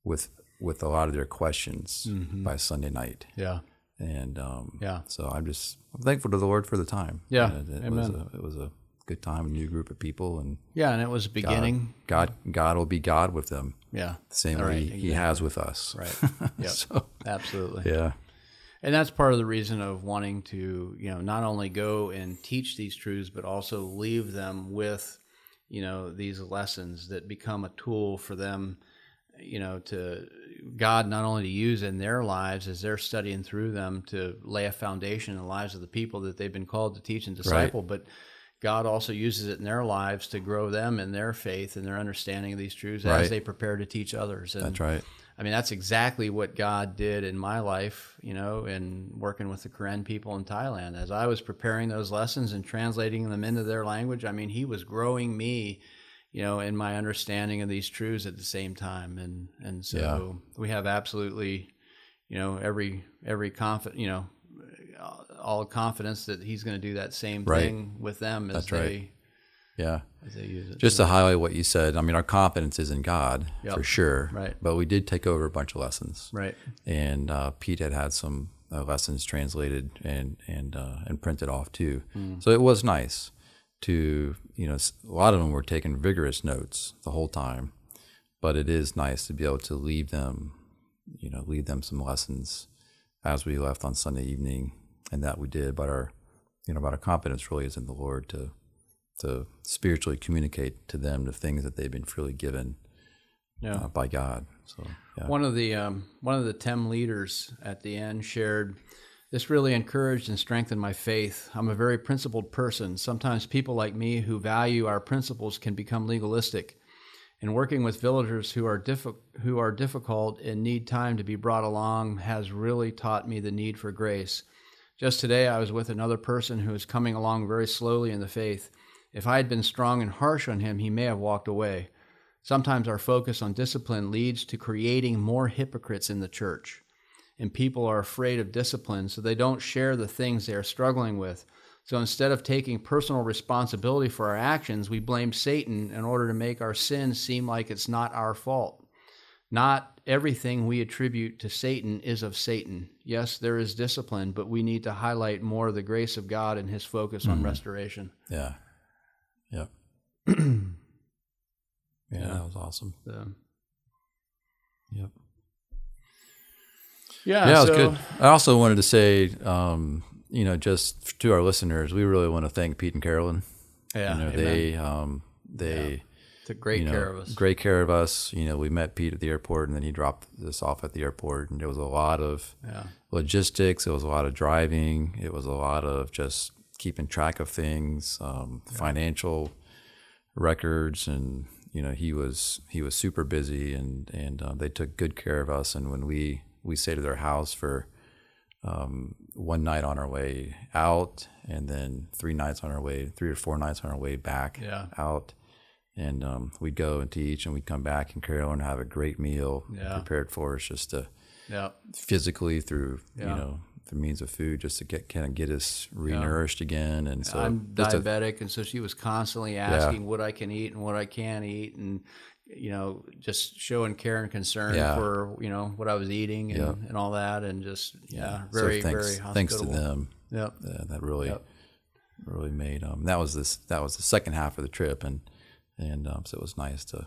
with with a lot of their questions by Sunday night. Yeah. And um, Yeah. so I'm just I'm thankful to the Lord for the time. Yeah. And it, was a, it was a good time, a new group of people, and Yeah. And it was beginning. God God will be God with them Yeah. the same way He exactly. has with us. Right. Yep. so Absolutely. yeah, And that's part of the reason of wanting to, you know, not only go and teach these truths, but also leave them with, you know, these lessons that become a tool for them, you know, to God not only to use in their lives as they're studying through them to lay a foundation in the lives of the people that they've been called to teach and disciple, but God also uses it in their lives to grow them in their faith and their understanding of these truths Right. as they prepare to teach others. And that's right. I mean, that's exactly what God did in my life, you know, in working with the Karen people in Thailand. As I was preparing those lessons and translating them into their language, I mean, He was growing me, you know, in my understanding of these truths at the same time. And and so we have absolutely, you know, every every confident, you know, all confidence that He's going to do that same Right. thing with them as That's they right. Yeah. as they use it. Just to highlight what you said, I mean, our confidence is in God Yep. for sure. Right. But we did take over a bunch of lessons. right. and uh, Pete had had some uh, lessons translated and and uh, and printed off too. So it was nice to you know a lot of them were taking vigorous notes the whole time, but it is nice to be able to leave them, you know, leave them some lessons as we left on Sunday evening, and that we did. But our you know, but our confidence really is in the Lord to to spiritually communicate to them the things that they've been freely given Yeah. uh, by God. So yeah. One of the um, one of the TEM leaders at the end shared, "This really encouraged and strengthened my faith. I'm a very principled person. Sometimes people like me who value our principles can become legalistic. And working with villagers who are diffi- who are difficult and need time to be brought along has really taught me the need for grace. Just today, I was with another person who is coming along very slowly in the faith. If I had been strong and harsh on him, he may have walked away." Sometimes our focus on discipline leads to creating more hypocrites in the church. And people are afraid of discipline, so they don't share the things they are struggling with. So instead of taking personal responsibility for our actions, we blame Satan in order to make our sin seem like it's not our fault. Not everything we attribute to Satan is of Satan. Yes, there is discipline, but we need to highlight more of the grace of God and his focus on mm-hmm. restoration. Yeah. Yep. yeah, that was awesome. So, Yep. yeah, Yeah, it was so- good. I also wanted to say, um, you know, just to our listeners, we really want to thank Pete and Carolyn. Yeah, you know, amen. they um, they took great you know, care of us. great care of us. You know, we met Pete at the airport, and then he dropped us off at the airport, and there was a lot of Yeah, logistics. It was a lot of driving. It was a lot of just keeping track of things, um, financial records, and you know he was he was super busy, and and uh, they took good care of us. And when we we stayed at their house for um, one night on our way out, and then three nights on our way, three or four nights on our way back Yeah. out. And um, we'd go and teach, and we'd come back and Carol and have a great meal Yeah. prepared for us, just to yeah, physically through Yeah. you know the means of food just to get kind of get us renourished again and so I'm just a- diabetic, and so she was constantly asking what I can eat and what I can't eat, and you know, just showing care and concern Yeah. for you know what I was eating and, Yeah. and all that, and just yeah, so very thanks, very hospitable. thanks to them Yep. uh, that really Yep. really made um that was this that was the second half of the trip and and um, so it was nice to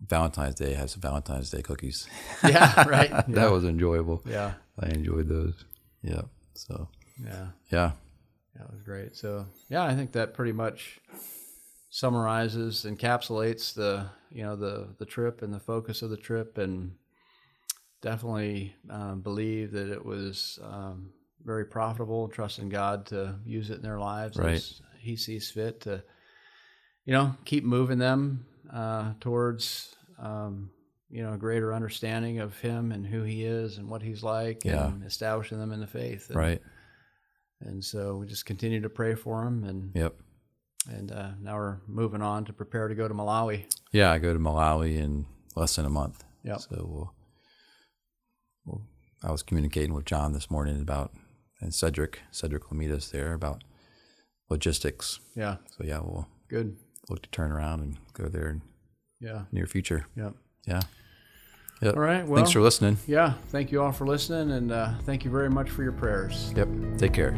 Valentine's Day has some Valentine's Day cookies Yeah. Right. Yeah. that was enjoyable yeah. I enjoyed those yeah so Yeah. yeah That was great. So yeah, I think that pretty much summarizes, encapsulates the you know the the trip and the focus of the trip, and definitely um, believe that it was um, very profitable, trusting God to use it in their lives Right. as He sees fit to, you know, keep moving them uh, towards, um, you know, a greater understanding of Him and who He is and what He's like, Yeah. and establishing them in the faith. And, Right. And so we just continue to pray for them, and Yep. and uh, now we're moving on to prepare to go to Malawi. Yeah, I go to Malawi in less than a month. yeah So we'll, we'll, I was communicating with John this morning about, and Cedric, Cedric will meet us there about logistics. Yeah, So yeah, we'll good. look to turn around and go there in Yeah, near future. yeah. Yeah. Yep. All right. Well, Thanks for listening. yeah. Thank you all for listening, and uh, thank you very much for your prayers. Yep. Take care.